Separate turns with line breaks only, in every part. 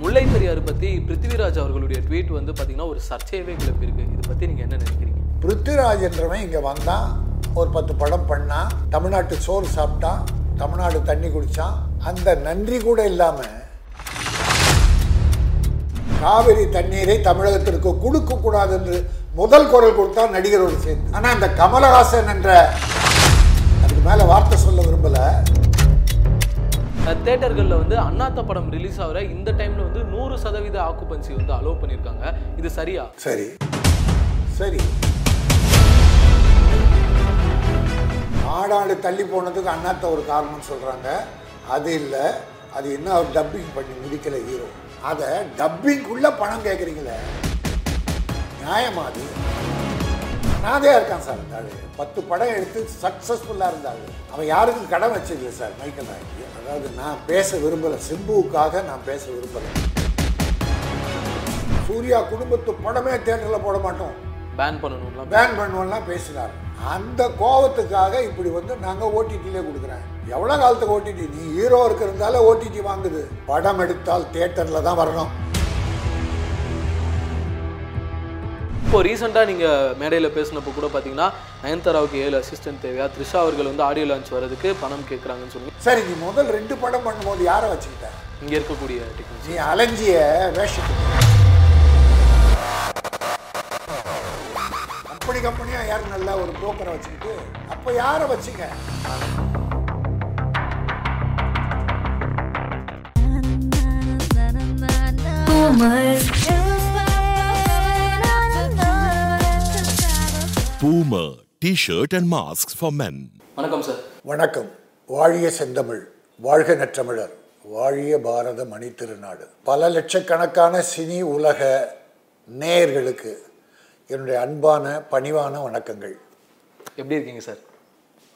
முல்லை பெரியார் பத்தி பிருத்திவிராஜ் அவர்களுடைய ட்வீட் வந்து பாத்தீங்கன்னா ஒரு சர்ச்சையவே கிளப்பியிருக்கு. இதை பத்தி நீங்க என்ன நினைக்கிறீங்க?
பிருத்திவிராஜ் என்றவன் இங்கே வந்தான் ஒரு பத்து படம் பண்ணான் தமிழ்நாட்டு சோறு சாப்பிட்டான் தமிழ்நாடு தண்ணி குடித்தான் அந்த நன்றி கூட இல்லாம காவிரி தண்ணீரை தமிழகத்திற்கு கொடுக்க கூடாது என்று முதல் குரல் கொடுத்தான் நடிகரோடு சேர்ந்து. ஆனா அந்த கமலஹாசன் என்ற அதுக்கு மேல வார்த்தை சொல்ல விரும்பலை.
தேட்டர்களில் வந்து அண்ணாத்த படம் ரிலீஸ் ஆகிற இந்த டைம்ல வந்து நூறு சதவீத ஆக்குபன்சி வந்து அலோவ் பண்ணியிருக்காங்க இது சரியா?
சரி. சரி. நாடாடு தள்ளி போனதுக்கு அண்ணாத்த ஒரு காரணம்னு சொல்கிறாங்க அது இல்லை. அது என்ன அவர் டப்பிங் பண்ணி முடிக்கல ஹீரோ அதை டப்பிங்குள்ளே பணம் கேட்குறீங்களே நியாயமா அது? அனாதையா இருக்கான் சார் அந்த பத்து படம் எடுத்து சக்ஸஸ்ஃபுல்லாக இருந்தாள் அவன் யாருக்கும் கடன் வச்சதில்லை சார் மைக்கேல் நாய்க்கு அதாவது நான் பேச விரும்பலை சிம்புவுக்காக நான் பேச விரும்பலை. சூர்யா குடும்பத்து படமே தேட்டரில் போட மாட்டோம்.
பேன் பண்ணணும்லாம்
பேன் பண்ணுவோம்லாம் பேசினார் அந்த கோபத்துக்காக இப்படி வந்து நாங்கள் ஓடிடியிலே கொடுக்குறேன். எவ்வளோ காலத்துக்கு ஓடிடி நீ ஹீரோ இருக்கிறதால ஓடிடி வாங்குது. படம் எடுத்தால் தேட்டரில் தான் வரணும்.
இப்போ ரீசெண்டாக நீங்க மேடையில பேசினப்போ கூட பாத்தீங்கன்னா நயன்தாராவுக்கு ஏழு அசிஸ்டன்ட் தேவையா? த்ரிஷா அவர்கள் வந்து ஆடியோ லான்ச் வர்றதுக்கு பணம் கேட்குறாங்கன்னு சொல்லி
சரி நீ முதல் ரெண்டு படம் பண்ணும்போது யாரை வச்சுக்கிட்ட?
இங்க இருக்கக்கூடிய டெக்னிக்ஸ்
நீ அலைஞ்சிய வேஷம் கம்பெனி கம்பெனியா யார் நல்லா ஒரு புரோக்கரை வச்சுக்கிட்டு அப்போ யாரை வச்சுங்க
Boomer T-shirt and masks for men.
வணக்கம் சார்
வணக்கம். வாழிய செந்தமிழ் வாழ்க நற்றமிழர் வாழிய பாரத மணி திருநாடு. பல லட்சக்கணக்கான சினி உலக நேயர்களுக்கு என்னுடைய அன்பான பணிவான வணக்கங்கள்.
எப்படி இருக்கீங்க சார்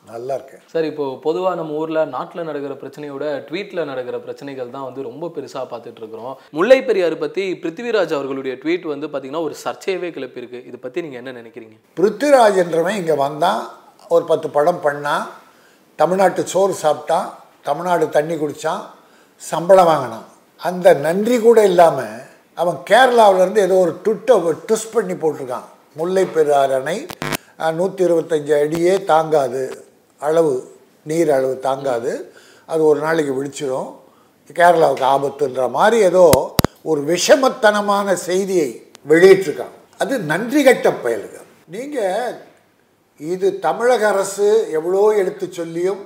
நல்லா இருக்கேன்
சார் இப்போ பொதுவாக நம்ம ஊரில் நாட்டில் நடக்கிற பிரச்சனையோட ட்வீட்டில் நடக்கிற பிரச்சனைகள் தான் வந்து ரொம்ப பெருசாக பார்த்துட்டு இருக்கிறோம் முல்லை பெரியார் பற்றி பிருத்திவிராஜ் அவர்களுடைய ட்வீட் வந்து பார்த்தீங்கன்னா ஒரு சர்ச்சையவே கிளப்பியிருக்கு. இதை பற்றி நீங்கள் என்ன நினைக்கிறீங்க?
பிருத்திராஜ் என்றவன் இங்கே வந்தான். ஒரு பத்து படம் பண்ணான். தமிழ்நாட்டு சோறு சாப்பிட்டான். தமிழ்நாடு தண்ணி குடித்தான் சம்பளம் வாங்கினான். அந்த நன்றி கூட இல்லாமல் அவன் கேரளாவிலேருந்து ஏதோ ஒரு ட்விட்டை ட்விஸ்ட் பண்ணி போட்டிருக்கான். முல்லை பெரியார் அணை நூற்றி இருபத்தஞ்சி அடியே தாங்காது. அளவு நீர் அளவு தாங்காது. அது ஒரு நாளைக்கு விழிச்சிடும் கேரளாவுக்கு ஆபத்துன்ற மாதிரி ஏதோ ஒரு விஷமத்தனமான செய்தியை வெளியிட்டிருக்காங்க. அது நன்றி கட்ட பயலுங்க. நீங்கள் இது தமிழக அரசு எவ்வளோ எடுத்து சொல்லியும்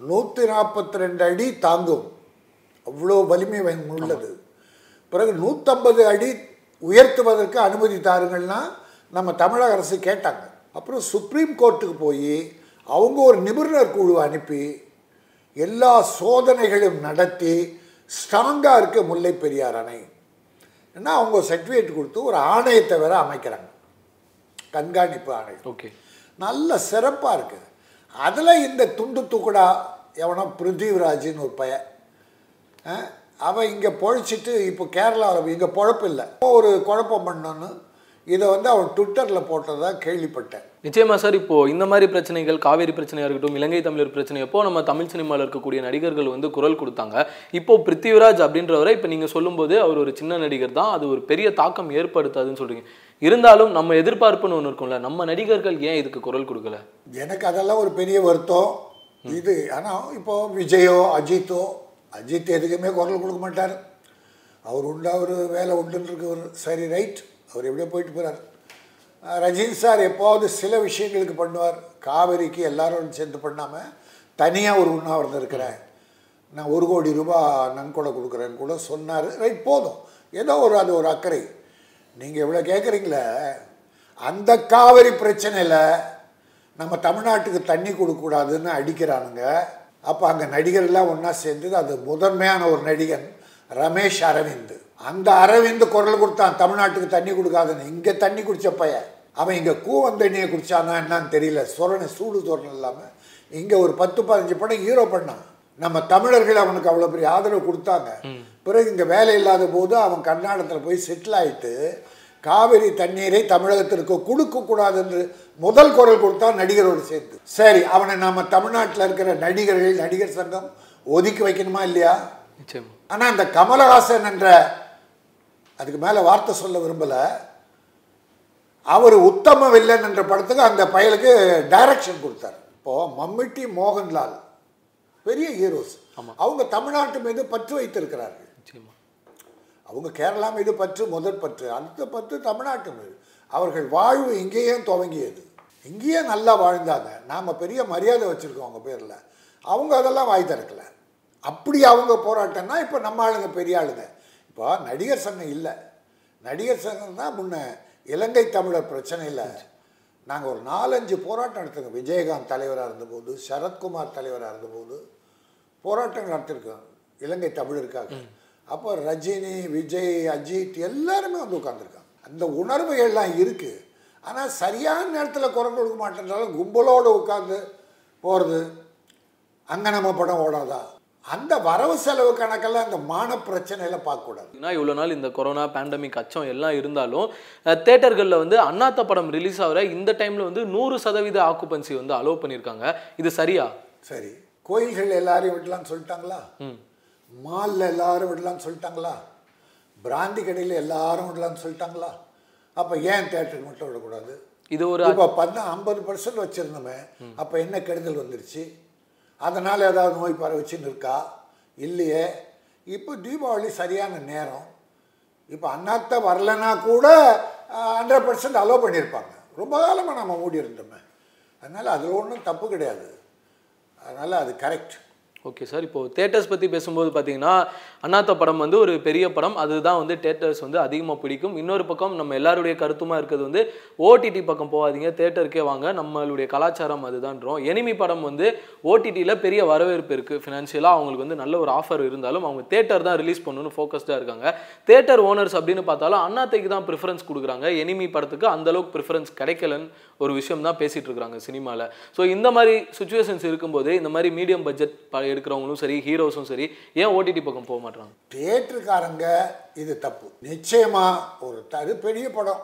நூற்றி நாற்பத்தி ரெண்டு அடி தாங்கும். அவ்வளோ வலிமை உள்ளது பிறகு நூற்றம்பது அடி உயர்த்துவதற்கு அனுமதி தாருங்கள்னா நம்ம தமிழக அரசு கேட்டாங்க. அப்புறம் சுப்ரீம் கோர்ட்டுக்கு போய் அவங்க ஒரு நிபுணர் குழு அனுப்பி எல்லா சோதனைகளும் நடத்தி ஸ்ட்ராங்காக இருக்க முல்லை பெரியார் அணை. ஏன்னா அவங்க சர்டிஃபிகேட் கொடுத்து ஒரு ஆணையத்தை வேற அமைக்கிறாங்க. கண்காணிப்பு ஆணையம்.
ஓகே.
நல்ல சிறப்பாக இருக்குது அதில் இந்த துண்டு துக்குடா எவனோ பிருத்திவிராஜின்னு ஒரு பையன். அவன் இங்கே பொழைச்சிட்டு இப்போ கேரளாவில் இங்கே பொழப்பு இல்லை. ஒரு குழப்பம் பண்ணோன்னு இதை வந்து அவன் ட்விட்டரில் போட்டதா கேள்விப்பட்டேன்.
நிச்சயமா சார் இப்போ இந்த மாதிரி பிரச்சனைகள் காவேரி பிரச்சனையா இருக்கட்டும் இலங்கை தமிழர் பிரச்சனை எப்போ நம்ம தமிழ் சினிமாவில் இருக்கக்கூடிய நடிகர்கள் வந்து குரல் கொடுத்தாங்க. இப்போ பிருத்திவிராஜ் அப்படின்றவரை இப்போ நீங்க சொல்லும்போது அவர் ஒரு சின்ன நடிகர் தான் அது ஒரு பெரிய தாக்கம் ஏற்படுத்தாதுன்னு சொல்றீங்க. இருந்தாலும் நம்ம எதிர்பார்ப்புன்னு ஒன்று இருக்கும்ல நம்ம நடிகர்கள் ஏன் இதுக்கு குரல் கொடுக்கல?
எனக்கு அதெல்லாம் ஒரு பெரிய வருத்தம். இது ஆனால் இப்போ விஜயோ அஜித்தோ அஜித் எதுக்குமே குரல் கொடுக்க மாட்டார். அவர் உண்டு அவர் வேலை உண்டுன்னு இருக்கவர் சரி ரைட். அவர் எப்படியோ போயிட்டு போகிறார் ரஜினி சார் எப்போவது சில விஷயங்களுக்கு பண்ணுவார். காவேரிக்கு எல்லாரும் சேர்ந்து பண்ணாமல் தனியாக ஒரு உண்ணாவிரதம் இருக்கிறேன். நான் ஒரு கோடி ரூபா நன்கொடை கொடுக்குறேன்னு கூட சொன்னார். ரைட் போதும். ஏதோ ஒரு அது ஒரு அக்கறை. நீங்கள் இவ்வளோ கேட்குறீங்களே அந்த காவிரி பிரச்சனையில் நம்ம தமிழ்நாட்டுக்கு தண்ணி கொடுக்கக்கூடாதுன்னு அடிக்கிறானுங்க. அப்போ அங்கே நடிகர்லாம் ஒன்றா சேர்ந்தது அது முதன்மையான ஒரு நடிகன். ரமேஷ் அரவிந்த். அந்த அரவிந்த் குரல் கொடுத்தான் தமிழ்நாட்டுக்கு தண்ணி கொடுக்காதுன்னு. இங்கே தண்ணி குடிச்ச பையன். அவன் இங்கே கூவம் தண்ணியை குடிச்சானா என்னன்னு தெரியல. சொரணை சூடு சொரணை இல்லாமல் இங்கே ஒரு பத்து பதினஞ்சு படம் ஹீரோ பண்ணான். நம்ம தமிழர்கள் அவனுக்கு அவ்வளோ பெரிய ஆதரவு கொடுத்தாங்க. பிறகு இங்கே வேலை இல்லாத போது அவன் கர்நாடகத்தில் போய் செட்டில் ஆயிட்டு காவிரி தண்ணீரை தமிழகத்திற்கு கொடுக்க கூடாது என்று முதல் குரல் கொடுத்தான் நடிகரோடு சேர்த்து சரி அவனை நாம தமிழ்நாட்டில் இருக்கிற நடிகர்கள் நடிகர் சங்கம் ஒதுக்கி வைக்கணுமா இல்லையா? ஆனால் அந்த கமலஹாசன் என்ற அதுக்கு மேலே வார்த்தை சொல்ல விரும்பலை. அவர் உத்தம வில்லன் என்ற படத்துக்கு அந்த பயலுக்கு டைரக்ஷன் கொடுத்தார். இப்போது மம்மிட்டி மோகன்லால் பெரிய ஹீரோஸ் அவங்க தமிழ்நாட்டு மீது பற்று வைத்திருக்கிறார்கள். அவங்க கேரளா மீது பற்று முதற் பற்று அடுத்த பற்று தமிழ்நாட்டு மீது. அவர்கள் வாழ்வு இங்கேயே துவங்கியது. இங்கேயே நல்லா வாழ்ந்தாங்க. நாம் பெரிய மரியாதை வச்சுருக்கோம் அவங்க பேரில். அவங்க அதெல்லாம் வாய் திறக்கல. அப்படி அவங்க போராட்டம்னா இப்போ நம்ம ஆளுங்க பெரிய ஆளுங்க. இப்போ நடிகர் சங்கம் இல்லை. நடிகர் சங்கம் தான் முன்ன இலங்கை தமிழர் பிரச்சனையில் நாங்கள் ஒரு நாலஞ்சு போராட்டம் நடத்துங்க விஜயகாந்த் தலைவராக இருந்தபோது சரத்குமார் தலைவராக இருந்தபோது போராட்டங்கள் நடத்திருக்கோம். இலங்கை தமிழருக்காக. அப்போ ரஜினி விஜய் அஜித் எல்லாருமே வந்து உட்காந்துருக்காங்க அந்த உணர்வுகள்லாம் இருக்குது ஆனால் சரியான நேரத்தில் குரல் கொடுக்க மாட்டேன்றாலும் கும்பலோடு உட்காந்து போகிறது அங்கே நம்ம படம் ஓடாதா? அந்த வரவு செலவு கணக்கெல்லாம் இந்த மான பிரச்சனையில பார்க்கக்கூடாது
ஏன்னா இவ்வளோ நாள் இந்த கொரோனா பேண்டமிக் அச்சம் எல்லாம் இருந்தாலும் தேட்டர்களில் வந்து அண்ணாத்த படம் ரிலீஸ் ஆகிற இந்த டைமில் வந்து நூறு சதவீத ஆக்குபன்சி வந்து அலோவ் பண்ணியிருக்காங்க. இது சரியா?
சரி. கோயில்கள் எல்லாரையும் விடலாம்னு சொல்லிட்டாங்களா? மாலில் எல்லாரும் விடலாம்னு சொல்லிட்டாங்களா? பிராந்தி கடையில் எல்லாரும் விடலாம்னு சொல்லிட்டாங்களா? அப்போ ஏன் தேட்டருக்கு மட்டும் விடக்கூடாது?
இது ஒரு
இப்போ பண்ண ஐம்பது பர்சன்ட் வச்சுருந்தோமே அப்போ என்ன கெடுதல் வந்துருச்சு? அதனால் ஏதாவது நோய் பரவிச்சுன்னு இருக்கா? இல்லையே. இப்போ தீபாவளி சரியான நேரம். இப்போ அண்ணாத்த வரலைன்னா கூட ஹண்ட்ரட் பர்சன்ட் அலோவ் பண்ணியிருப்பாங்க. ரொம்ப காலமாக நம்ம மூடி இருந்தோமே அதனால் அதில் ஒன்றும் தப்பு கிடையாது. அதனால் அது கரெக்ட்
ஓகே சார் இப்போது தேட்டர்ஸ் பற்றி பேசும்போது பார்த்தீங்கன்னா அண்ணாத்த படம் வந்து ஒரு பெரிய படம். அதுதான் வந்து தேட்டர்ஸ் வந்து அதிகமாக பிடிக்கும். இன்னொரு பக்கம் நம்ம எல்லாருடைய கருத்துமாக இருக்கிறது வந்து ஓடிடி பக்கம் போகாதீங்க. தேட்டருக்கே வாங்க. நம்மளுடைய கலாச்சாரம் அதுதான்றோம். எனிமி படம் வந்து ஓடிடியில் பெரிய வரவேற்பு இருக்குது ஃபினான்ஷியலாக அவங்களுக்கு வந்து நல்ல ஒரு ஆஃபர் இருந்தாலும் அவங்க தேட்டர் தான் ரிலீஸ் பண்ணணும்னு ஃபோக்கஸ்டாக இருக்காங்க. தேட்டர் ஓனர்ஸ் அப்படின்னு பார்த்தாலும் அண்ணாத்தைக்கு தான் ப்ரிஃபரன்ஸ் கொடுக்குறாங்க. எனிமி படத்துக்கு அந்தளவுக்கு ப்ரிஃபரன்ஸ் கிடைக்கலன்னு ஒரு விஷயம் தான் பேசிகிட்டு இருக்கிறாங்க சினிமாவில் ஸோ இந்த மாதிரி சுச்சுவேஷன்ஸ் இருக்கும்போது இந்த மாதிரி மீடியம் பட்ஜெட் எடுக்கிறவங்களும் சரி ஹீரோஸும் சரி ஏன் ஓடிடி பக்கம் போக மாட்டாங்க
தேட்டருக்காரங்க இது தப்பு. நிச்சயமா ஒரு அது பெரிய படம்.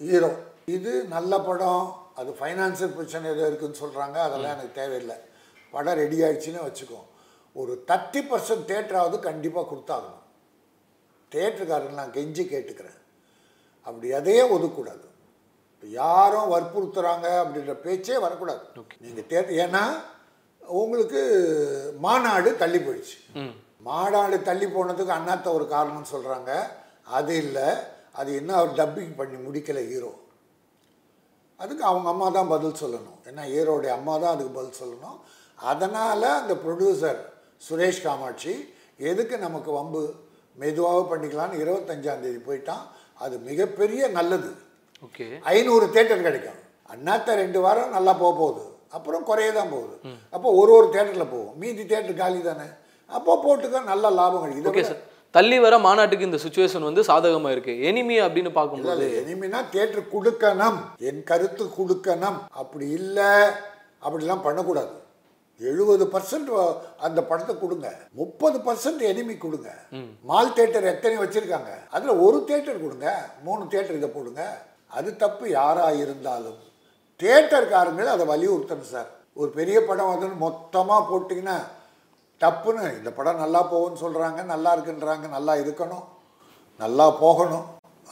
ஹீரோ இது நல்ல படம். அது ஃபைனான்சியல் பிரச்சனை ஏதோ இருக்குன்னு சொல்கிறாங்க அதெல்லாம் எனக்கு தேவையில்லை. படம் ரெடி ஆயிடுச்சுன்னு வச்சுக்கோ. ஒரு தேர்ட்டி பர்சன்ட் தேட்டராவது கண்டிப்பாக கொடுத்தாகணும். தேட்டருக்காரங்க நான் கெஞ்சி கேட்டுக்கிறேன். அப்படி எதையே ஒதுக்கூடாது. யாரும் வற்புறுத்துறாங்க அப்படின்ற பேச்சே வரக்கூடாது. நீங்கள் தேட்டர் ஏன்னா உங்களுக்கு மாநாடு தள்ளி போயிடுச்சு. மாநாடு தள்ளி போனதுக்கு அண்ணாத்த ஒரு காரணம்னு சொல்கிறாங்க அது இல்லை. அது இன்னும் அவர் டப்பிங் பண்ணி முடிக்கலை ஹீரோ. அதுக்கு அவங்க அம்மா தான் பதில் சொல்லணும். ஏன்னா ஹீரோடைய அம்மா தான் அதுக்கு பதில் சொல்லணும். அதனால் அந்த ப்ரொடியூசர் சுரேஷ் காமாட்சி எதுக்கு நமக்கு வம்பு? மெதுவாக பண்ணிக்கலாம்னு இருபத்தஞ்சாம் தேதி போயிட்டான். அது மிகப்பெரிய நல்லது.
ஓகே.
ஐநூறு தேட்டர் கிடைக்கும். அண்ணாத்த ரெண்டு வாரம் நல்லா போக போகுது. அப்புறம் குறைய தான் போகுது. அப்போ ஒரு ஒரு தேட்டரில் போகும் மீதி தேட்டர் காலி தானே. அப்போ போட்டுக்க நல்ல லாபம் கிடைக்கும்
ஓகே சார். தள்ளி வர மாநாட்டுக்கு இந்த சுச்சுவேஷன் வந்து சாதகமாக இருக்கு. எனிமி அப்படின்னு பார்க்கும்போது.
இனிமேனா தேட்டர் கொடுக்கணும். என் கருத்து கொடுக்கணும். அப்படி இல்லை. அப்படிலாம் பண்ணக்கூடாது. எழுபது பர்சன்ட் அந்த படத்தை கொடுங்க. முப்பது பர்சன்ட் எனிமி கொடுங்க. மால் தேட்டர் எத்தனை வச்சிருக்காங்க? அதுல ஒரு தேட்டர் கொடுங்க. மூணு தேட்டர் இதை போடுங்க. அது தப்பு யாரா இருந்தாலும். தேட்டர்காரங்களே அதை வலியுறுத்தணும் சார். ஒரு பெரிய படம் வந்து மொத்தமாக போட்டிங்கன்னா தப்புன்னு இந்த படம் நல்லா போகும்னு சொல்கிறாங்க நல்லா இருக்குன்றாங்க நல்லா இருக்கணும் நல்லா போகணும்.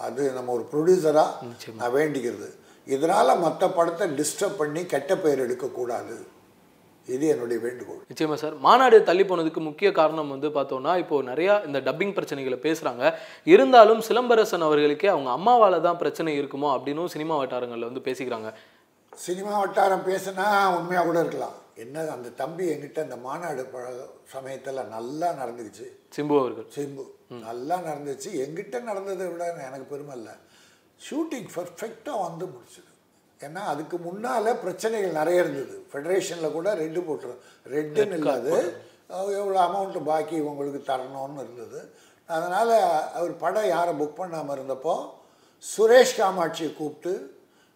அது நம்ம ஒரு ப்ரொடியூசராக நான் வேண்டிக்கிறது. இதனால் மற்ற படத்தை டிஸ்டர்ப் பண்ணி கெட்ட பெயர் எடுக்கக்கூடாது. இது என்னுடைய வேண்டுகோள்.
நிச்சயமா சார். மாநாடு தள்ளி போனதுக்கு முக்கிய காரணம் வந்து பார்த்தோம்னா இப்போ நிறைய இந்த டப்பிங் பிரச்சனைகளை பேசுறாங்க. இருந்தாலும் சிலம்பரசன் அவர்களுக்கே அவங்க அம்மாவால தான் பிரச்சனை இருக்குமோ அப்படின்னும் சினிமா வட்டாரங்கள்ல வந்து பேசிக்கிறாங்க.
சினிமா வட்டாரம் பேசுனா உண்மையாக கூட இருக்கலாம். என்ன அந்த தம்பி என்கிட்ட அந்த மாநாடு சமயத்தில் நல்லா நடந்துக்குச்சு.
சிம்பு அவர்கள்.
சிம்பு. நல்லா நடந்துச்சு. எங்கிட்ட நடந்ததை விட எனக்கு பெருமை இல்லை. ஷூட்டிங் பர்ஃபெக்டாக வந்து முடிச்சது. ஏன்னா அதுக்கு முன்னால் பிரச்சனைகள் நிறைய இருந்தது. ஃபெடரேஷனில் கூட ரெட்டு போட்டுரும் ரெட்டுன்னு இல்லாது எவ்வளோ அமௌண்ட்டு பாக்கி உங்களுக்கு தரணும்னு இருந்தது. அதனால் அவர் படம் யாரை புக் பண்ணாமல் இருந்தப்போ சுரேஷ் காமாட்சியை கூப்பிட்டு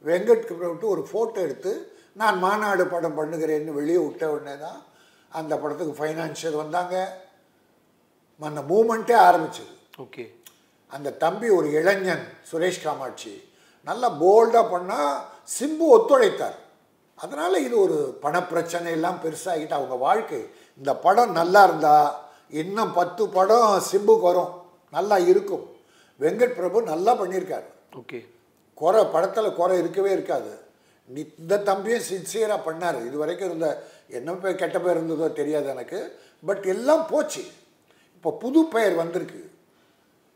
வெங்கட்க்கு விட்டு ஒரு ஃபோட்டோ எடுத்து நான் மாநாடு படம் பண்ணுகிறேன்னு வெளியே விட்ட உடனே தான் அந்த படத்துக்கு ஃபைனான்ஷியல் வந்தாங்க. அந்த மூமெண்ட்டே ஆரம்பிச்சது.
ஓகே.
அந்த தம்பி ஒரு இளைஞன் சுரேஷ் காமாட்சி. நல்லா போல்டாக பண்ணால் சிம்பு ஒத்துழைத்தார். அதனால் இது ஒரு பணப்பிரச்சனை எல்லாம் பெருசாகிட்டு அவங்க வாழ்க்கை. இந்த படம் நல்லா இருந்தால் இன்னும் பத்து படம் சிம்புக்கு வரும். நல்லா இருக்கும். வெங்கட் பிரபு நல்லா பண்ணியிருக்காரு.
ஓகே.
குறை படத்தில் குறை இருக்கவே இருக்காது. நீ இந்த தம்பியும் சின்சியராக பண்ணார். இது வரைக்கும் இருந்த என்ன பேர் கெட்ட பேர் இருந்ததோ தெரியாது எனக்கு. பட் எல்லாம் போச்சு. இப்போ புது பெயர் வந்திருக்கு.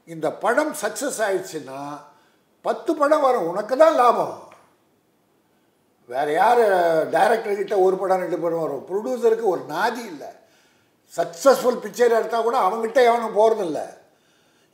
இந்த படம் சக்ஸஸ் ஆயிடுச்சுன்னா பத்து படம் வரும். உனக்கு தான் லாபம். வேறு யார் டைரக்டர்கிட்ட ஒரு படம் ரெண்டு படம் வரும். ப்ரொடியூசருக்கு ஒரு நாதி இல்லை. சக்ஸஸ்ஃபுல் பிக்சர் எடுத்தால் கூட அவங்ககிட்ட எவனும் போகிறதில்ல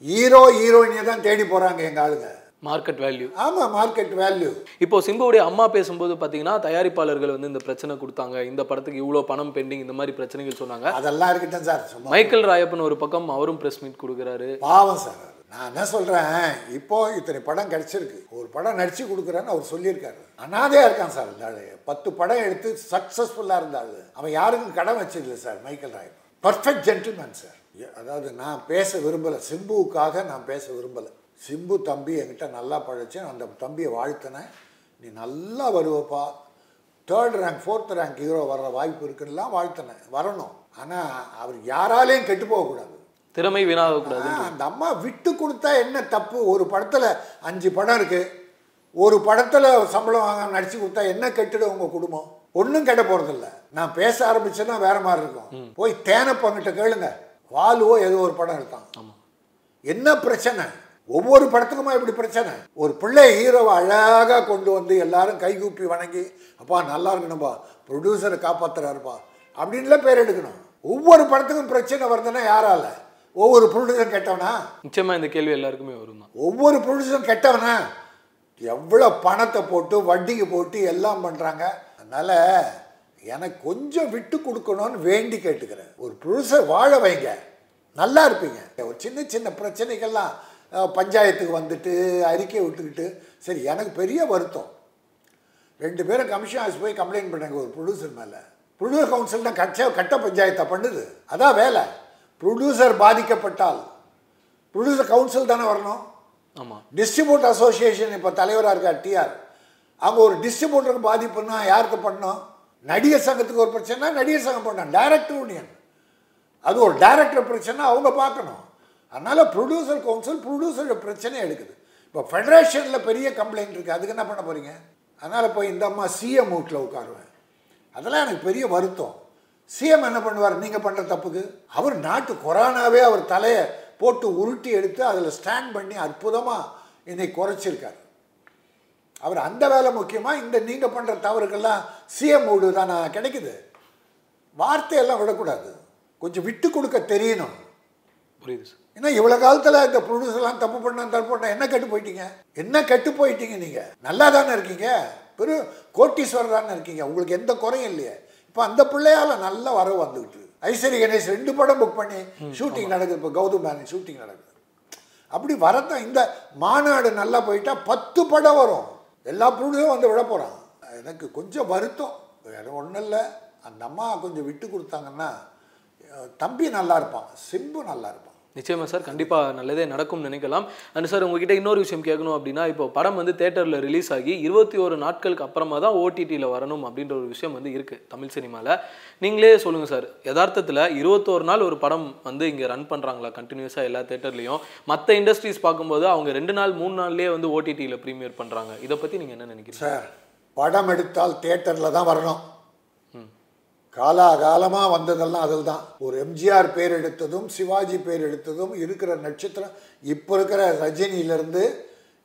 ஹீரோ ஹீரோயினியை தான் தேடி போகிறாங்க எங்கள் ஆளுங்க.
மார்க்கெட் வேல்யூ
ஆமாம் மார்க்கெட் வேல்யூ
இப்போ சிம்புவுடைய அம்மா பேசும்போது பார்த்தீங்கன்னா தயாரிப்பாளர்கள் வந்து இந்த பிரச்சனை கொடுத்தாங்க. இந்த படத்துக்கு இவ்வளோ பணம் பெண்டிங் இந்த மாதிரி பிரச்சனைகள் சொன்னாங்க.
அதெல்லாம் இருக்கட்டும் சார்
மைக்கேல் ராயப்பன் ஒரு பக்கம் அவரும் பிரஸ் மீட் கொடுக்குறாரு.
பாவம் சார். நான் என்ன சொல்கிறேன் இப்போ இத்தனை படம் கிடைச்சிருக்கு. ஒரு படம் நடிச்சு கொடுக்குறேன்னு அவர் சொல்லியிருக்காரு. அனாதையாக இருக்கான் சார் இந்த ஆளு. பத்து படம் எடுத்து சக்ஸஸ்ஃபுல்லாக இருந்த ஆளு அவன் யாருக்கும் கடன் வச்சதில்லை sir Michael Roy perfect gentleman sir. அதாவது நான் பேச விரும்பலை சிம்புவுக்காக நான் பேச விரும்பலை. சிம்பு தம்பி என்கிட்ட நல்லா பழச்சு அந்த தம்பியை வாழ்த்தினேன். நீ நல்லா வருவப்பா. Third rank fourth rank hero வர்ற வாய்ப்பு இருக்குன்னுலாம் வாழ்த்தினேன். வரணும். ஆனால் அவர் யாராலையும் கெட்டு போகக்கூடாது.
திறமை வீணாகக்கூடாது
அந்த அம்மா விட்டு கொடுத்தா என்ன தப்பு? ஒரு படத்தில் அஞ்சு படம் இருக்கு. ஒரு படத்தில் சம்பளம் வாங்க நடிச்சு கொடுத்தா என்ன கெட்டுடும் உங்கள் குடும்பம்? ஒன்றும் கெட்ட போகிறதில்ல நான் பேச ஆரம்பிச்சேன்னா வேற மாதிரி இருக்கும். போய் தேனப்பங்கிட்ட கேளுங்க. வாலுவோ ஏதோ ஒரு படம்
ஆமா.
என்ன பிரச்சனை? ஒவ்வொரு படத்துக்குமா இப்படி பிரச்சனை? ஒரு பிள்ளை ஹீரோவை அழகாக கொண்டு வந்து எல்லாரும் கைகூப்பி வணங்கி அப்பா நல்லா இருக்கணும்பா ப்ரொடியூசரை காப்பாத்துறாருப்பா அப்படின்லாம் பேர் எடுக்கணும். ஒவ்வொரு படத்துக்கும் பிரச்சனை வருதுன்னா யாரால? ஒவ்வொரு ப்ரொடியூசரும் கெட்டவனா?
நிச்சயமா இந்த கேள்வி எல்லாருக்குமே வரும்
ஒவ்வொரு ப்ரொடியூசரும் கெட்டவனா? எவ்வளோ பணத்தை போட்டு வட்டிக்கு போட்டு எல்லாம் பண்ணுறாங்க அதனால் எனக்கு கொஞ்சம் விட்டு கொடுக்கணும்னு வேண்டி கேட்டுக்கிறேன். ஒரு ப்ரொடியூசர் வாழ வைங்க. நல்லா இருப்பீங்க. ஒரு சின்ன சின்ன பிரச்சனைகள்லாம் பஞ்சாயத்துக்கு வந்துட்டு அறிக்கை விட்டுக்கிட்டு சரி எனக்கு பெரிய வருத்தம். ரெண்டு பேரும் கமிஷன் ஆஃபீஸ் போய் கம்ப்ளைண்ட் பண்ணாங்க ஒரு ப்ரொடியூசர் மேலே. ப்ரொடியூசர் கவுன்சில் தான் கட்ச கட்ட பஞ்சாயத்தை பண்ணுது. அதான் வேலை. ப்ரொடியூசர் பாதிக்கப்பட்டால் ப்ரொடியூசர் கவுன்சில் தானே வரணும்?
ஆமா.
டிஸ்ட்ரிபியூட் அசோசியேஷன் இப்போ தலைவராக இருக்கார் டிஆர் அவங்க ஒரு டிஸ்ட்ரிபியூட்டருக்கு பாதிப்புன்னா யாருக்கு பண்ணணும்? நடிகர் சங்கத்துக்கு ஒரு பிரச்சனை நடிகர் சங்கம் பண்ணணும். டைரக்டர் யூனியன் அது ஒரு டைரக்டர் பிரச்சனை அவங்க பார்க்கணும். அதனால் ப்ரொடியூசர் கவுன்சில் ப்ரொடியூசரோட பிரச்சனையை எடுக்குது. இப்போ ஃபெடரேஷனில் பெரிய கம்ப்ளைண்ட் இருக்குது அதுக்கு என்ன பண்ண போகிறீங்க அதனால் போய் இந்த அம்மா சிஎம் வீட்டில் உட்காருவேன். அதெல்லாம் எனக்கு பெரிய வருத்தம். சிஎம் என்ன பண்ணுவார்? நீங்கள் பண்ணுற தப்புக்கு? அவர் நாட்டு கொரோனாவே அவர் தலையை போட்டு உருட்டி எடுத்து அதில் ஸ்டாண்ட் பண்ணி அற்புதமாக இன்னைக்கு குறைச்சிருக்காரு. அவர் அந்த வேலை முக்கியமாக இந்த நீங்கள் பண்ணுற தவறுகள்லாம் சிஎம் ஓடு தானே கிடைக்குது. வார்த்தையெல்லாம் விடக்கூடாது. கொஞ்சம் விட்டு கொடுக்க தெரியணும்.
புரியுது சார்
ஏன்னா இவ்வளோ காலத்தில் இந்த ப்ரொடியூசர்லாம் தப்பு பண்ண தப்பு பண்ண என்ன கெட்டு போயிட்டீங்க? என்ன கெட்டு போயிட்டீங்க நீங்கள் நல்லா தானே இருக்கீங்க? பெரு கோட்டீஸ்வரர் தானே இருக்கீங்க? உங்களுக்கு எந்த குறையும் இல்லையே. இப்போ அந்த பிள்ளையால நல்ல வரவு வந்துக்கிட்டு ஐஸ்வரி கணேஷ் ரெண்டு படம் புக் பண்ணி ஷூட்டிங் நடக்குது. இப்போ கௌதம் மேனன் ஷூட்டிங் நடக்குது. அப்படி வரத்தான் இந்த மாநாடு நல்லா போயிட்டா பத்து படம் வரும். எல்லா ப்ரொடியூசரும் வந்து விட போகிறான் எனக்கு கொஞ்சம் வருத்தம். வேற ஒன்றும் இல்லை. அந்த அம்மா கொஞ்சம் விட்டு கொடுத்தாங்கன்னா தம்பி நல்லா இருப்பான். சிம்பு நல்லா இருப்பான்.
நிச்சயமாக சார் கண்டிப்பாக நல்லதே நடக்கும்னு நினைக்கலாம். அண்ட் சார் உங்ககிட்ட இன்னொரு விஷயம் கேட்கணும் அப்படின்னா இப்போ படம் வந்து தேட்டரில் ரிலீஸ் ஆகி இருபத்தி ஒரு நாட்களுக்கு அப்புறமா தான் ஓடிடியில் வரணும் அப்படின்ற ஒரு விஷயம் வந்து இருக்குது தமிழ் சினிமாவில் நீங்களே சொல்லுங்கள் சார் யதார்த்தத்தில் இருபத்தோரு நாள் ஒரு படம் வந்து இங்கே ரன் பண்ணுறாங்களா கண்டினியூஸாக எல்லா தேட்டர்லேயும்? மற்ற இண்டஸ்ட்ரீஸ் பார்க்கும்போது அவங்க ரெண்டு நாள் மூணு நாள்லேயே வந்து ஓடிடியில் ப்ரீமியர் பண்ணுறாங்க இதை பற்றி நீங்கள் என்ன நினைக்கிறீங்க?
சார் படம் எடுத்தால் தேட்டரில் தான் வரணும். காலாகாலமாக வந்ததெல்லாம் அதில் தான் ஒரு எம்ஜிஆர் பேர் எடுத்ததும் சிவாஜி பேர் எடுத்ததும் இருக்கிற நட்சத்திரம் இப்போ இருக்கிற ரஜினியிலிருந்து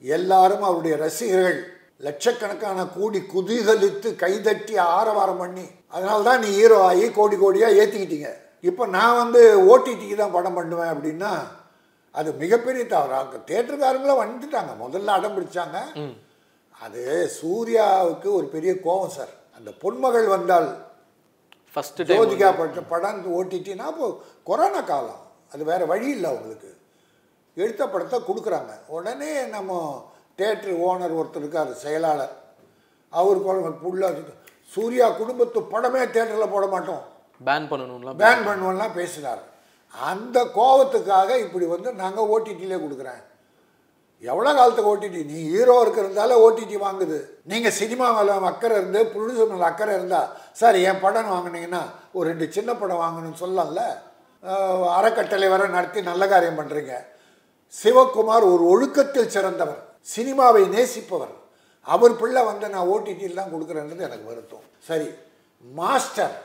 எல்லாரும் அவருடைய ரசிகர்கள் லட்சக்கணக்கான கூடி குதூகலித்து கைதட்டி ஆரவாரம் பண்ணி அதனால தான் நீ ஹீரோ ஆகி கோடி கோடியாக ஏற்றிக்கிட்டீங்க இப்போ நான் வந்து ஓடிடிக்கு தான் படம் பண்ணுவேன் அப்படின்னா அது மிகப்பெரிய தவறு? அங்கே தேட்டருக்காரங்களும் வந்துட்டாங்க. முதல்ல அடம் பிடிச்சாங்க. அது சூர்யாவுக்கு ஒரு பெரிய கோபம் சார். அந்த பொன்மகள் வந்தால்
ஃபர்ஸ்ட் டைம்
ஜோதிகா பட்ட படம் ஓட்டிட்டினா இப்போ கொரோனா காலம். அது வேற வழி இல்லை அவங்களுக்கு. எடுத்த படத்தை கொடுக்குறாங்க. உடனே நம்ம தேட்டர் ஓனர் ஒருத்தர் இருக்கார் செயலாளர். அவருக்கு புள்ள சூர்யா குடும்பத்து படமே தேட்டரில் போட மாட்டோம்.
பேன் பண்ணணும்லாம்
பேன் பண்ணுவோம்லாம் பேசினார் அந்த கோவத்துக்காக இப்படி வந்து நாங்கள் ஓடிடியிலே கொடுக்குறேன். எவ்வளோ காலத்துக்கு ஓடிடி? நீ ஹீரோ இருக்கிறதால ஓடிடி வாங்குது. நீங்கள் சினிமா மேலே அக்கறை இருந்து ப்ரொடியூசர் மேலே அக்கறை இருந்தால் சார் என் படம் வாங்கினீங்கன்னா ஒரு ரெண்டு சின்ன படம் வாங்கணும்னு சொல்லலாம்ல? அறக்கட்டளை வர நடத்தி நல்ல காரியம் பண்ணுறீங்க சிவகுமார் ஒரு ஒழுக்கத்தில் சிறந்தவர். சினிமாவை நேசிப்பவர். அவர் பிள்ளை வந்து நான் ஓடிடியில் தான் கொடுக்குறேன்றது எனக்கு வருத்தம். சரி மாஸ்டர்.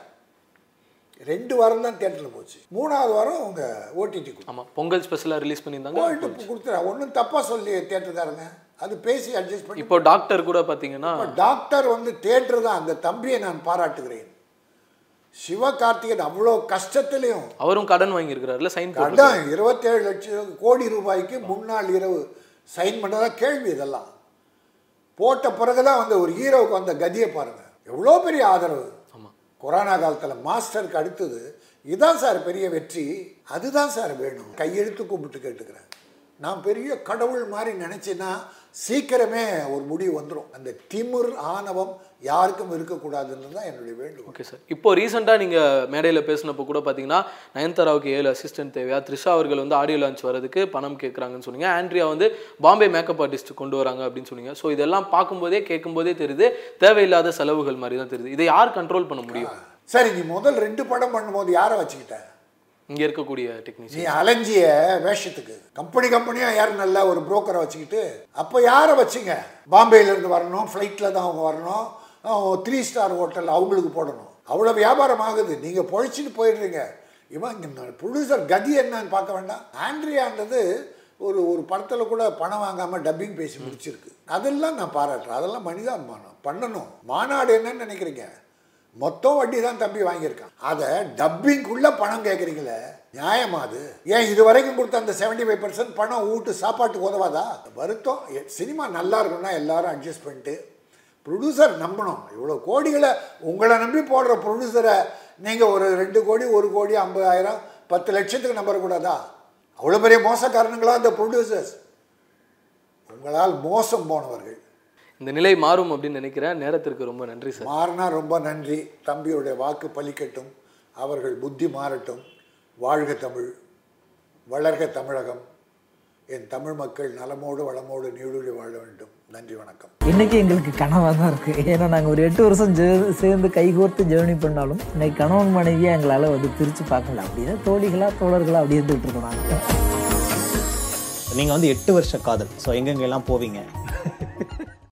ரெண்டு வாரம் தான் தேட்டரில் போச்சு. மூணாவது வாரம் அவங்க ஓடிடி
ஆமா பொங்கல் ஸ்பெஷலா ரிலீஸ் பண்ணியிருந்தாங்க.
போயிட்டு கொடுத்துறா ஒன்றும் தப்பாக சொல்லி தேட்டருக்காரங்க அது பேசி அட்ஜஸ்ட் பண்ணி
இப்போ டாக்டர் கூட பாத்தீங்கன்னா
இப்ப டாக்டர் வந்து தேட்டர் தான் அந்த தம்பியை நான் பாராட்டுகிறேன். சிவகார்த்திகேயன் அவ்வளோ கஷ்டத்திலையும்
அவரும் கடன் வாங்கியிருக்கிறாருல சைன்
அதான் இருபத்தேழு லட்சம் கோடி ரூபாய்க்கு முன்னாள் இரவு சைன் பண்ணதா கேள்வி இதெல்லாம். போட்ட பிறகுதான் வந்து ஒரு ஹீரோவுக்கு வந்த கதியை பாருங்க. எவ்வளோ பெரிய ஆதரவு. கொரோனா காலத்தில் மாஸ்டருக்கு அடுத்தது இதுதான் சார் பெரிய வெற்றி அதுதான் சார் வேணும். கையெழுத்து கும்பிட்டு கேட்டுக்கிறேன் நான் பெரிய கடவுள் மாதிரி நினச்சேன்னா சீக்கிரமே ஒரு முடிவு வந்துடும் அந்த திமிர் ஆணவம் யாருக்கும் இருக்கக்கூடாதுன்னு தான் என்னுடைய வேண்டுகோள்.
ஓகே சார் இப்போ ரீசெண்டாக நீங்கள் மேடையில் பேசினப்போ கூட பார்த்தீங்கன்னா நயன்தாராவுக்கு ஏழு அசிஸ்டன்ட் தேவையா? த்ரிஷா அவர்கள் வந்து ஆடியோ லான்ச் வரதுக்கு பணம் கேட்குறாங்கன்னு சொன்னீங்க. ஆண்ட்ரியா வந்து பாம்பே மேக்கப் ஆர்டிஸ்ட் கொண்டு வராங்க அப்படின்னு சொன்னீங்க. ஸோ இதெல்லாம் பார்க்கும்போதே கேட்கும்போதே தெரியுது. தேவையில்லாத செலவுகள் மாதிரி தான் தெரியுது. இதை யார் கண்ட்ரோல் பண்ண முடியும்?
சரி நீ முதல் ரெண்டு படம் பண்ணும்போது யாரை வச்சுக்கிட்ட?
இங்கே இருக்கக்கூடிய டெக்னீஷியன்
நீ அலைஞ்சிய வேஷத்துக்கு. கம்பெனி கம்பெனியாக யார் நல்ல ஒரு புரோக்கரை வச்சுக்கிட்டு அப்போ யாரை வச்சிங்க? பாம்பேலேருந்து வரணும் ஃப்ளைட்டில் தான் அவங்க வரணும் த்ரீ ஸ்டார் ஹோட்டல் அவங்களுக்கு போடணும். அவ்வளோ வியாபாரம் ஆகுது. நீங்கள் பொழைச்சிட்டு போயிடுறீங்க. இவன் இங்கே ப்ரொடியூசர் கதி என்னன்னு பார்க்க வேண்டாம். ஆண்ட்ரியான்றது ஒரு ஒரு படத்தில் கூட பணம் வாங்காமல் டப்பிங் பேசி முடிச்சிருக்கு. அதெல்லாம் நான் பாராட்டுறேன். அதெல்லாம் மனிதாபிமானம். பண்ணணும். மாநாடு என்னன்னு நினைக்கிறீங்க? மொத்தம் வட்டி தான் தம்பி வாங்கியிருக்கான். அதை டப்பிங்குள்ள பணம் கேட்குறீங்களே நியாயமா அது? ஏன் இது வரைக்கும் கொடுத்த அந்த செவன்டி ஃபைவ் பர்சன்ட் பணம் ஊட்டு சாப்பாட்டுக்கு உதவாதா? வருத்தம். எ- சினிமா நல்லா இருக்கும்னா எல்லாரும் அட்ஜஸ்ட் பண்ணிட்டு ப்ரொடியூசர் நம்பணும். இவ்வளோ கோடிகளை உங்களை நம்பி போடுற ப்ரொடியூசரை நீங்கள் ஒரு ரெண்டு கோடி ஒரு கோடி ஐம்பதாயிரம் பத்து லட்சத்துக்கு நம்பக்கூடாதா அவ்வளோ பெரிய மோசக்காரனுங்களா அந்த ப்ரொடியூசர்ஸ் உங்களால் மோசம் போனவர்கள்.
இந்த நிலை மாறும் அப்படின்னு நினைக்கிறேன் நேரத்திற்கு ரொம்ப நன்றி சார்.
மாறினா ரொம்ப நன்றி. தம்பியுடைய வாக்கு பலிக்கட்டும் அவர்கள் புத்தி மாறட்டும். வாழ்க தமிழ். வளர்க தமிழகம். என் தமிழ் மக்கள் நலமோடு வளமோடு நீடுழி வாழ வேண்டும். நன்றி வணக்கம்.
இன்னைக்கு எங்களுக்கு கனவாக தான் இருக்குது ஏன்னா நாங்கள் ஒரு எட்டு வருஷம் சேர்ந்து கைகோர்த்து ஜேர்னி பண்ணாலும் இன்னைக்கு கணவன் மனைவியை எங்களால் வந்து பிரித்து பார்க்கல அப்படியே தோழிகளா தோழர்களா அப்படி இருந்துகிட்டு இருக்கோம் நாங்கள்
நீங்கள் வந்து எட்டு வருஷ காதல். ஸோ எங்கெங்கெல்லாம் போவீங்க?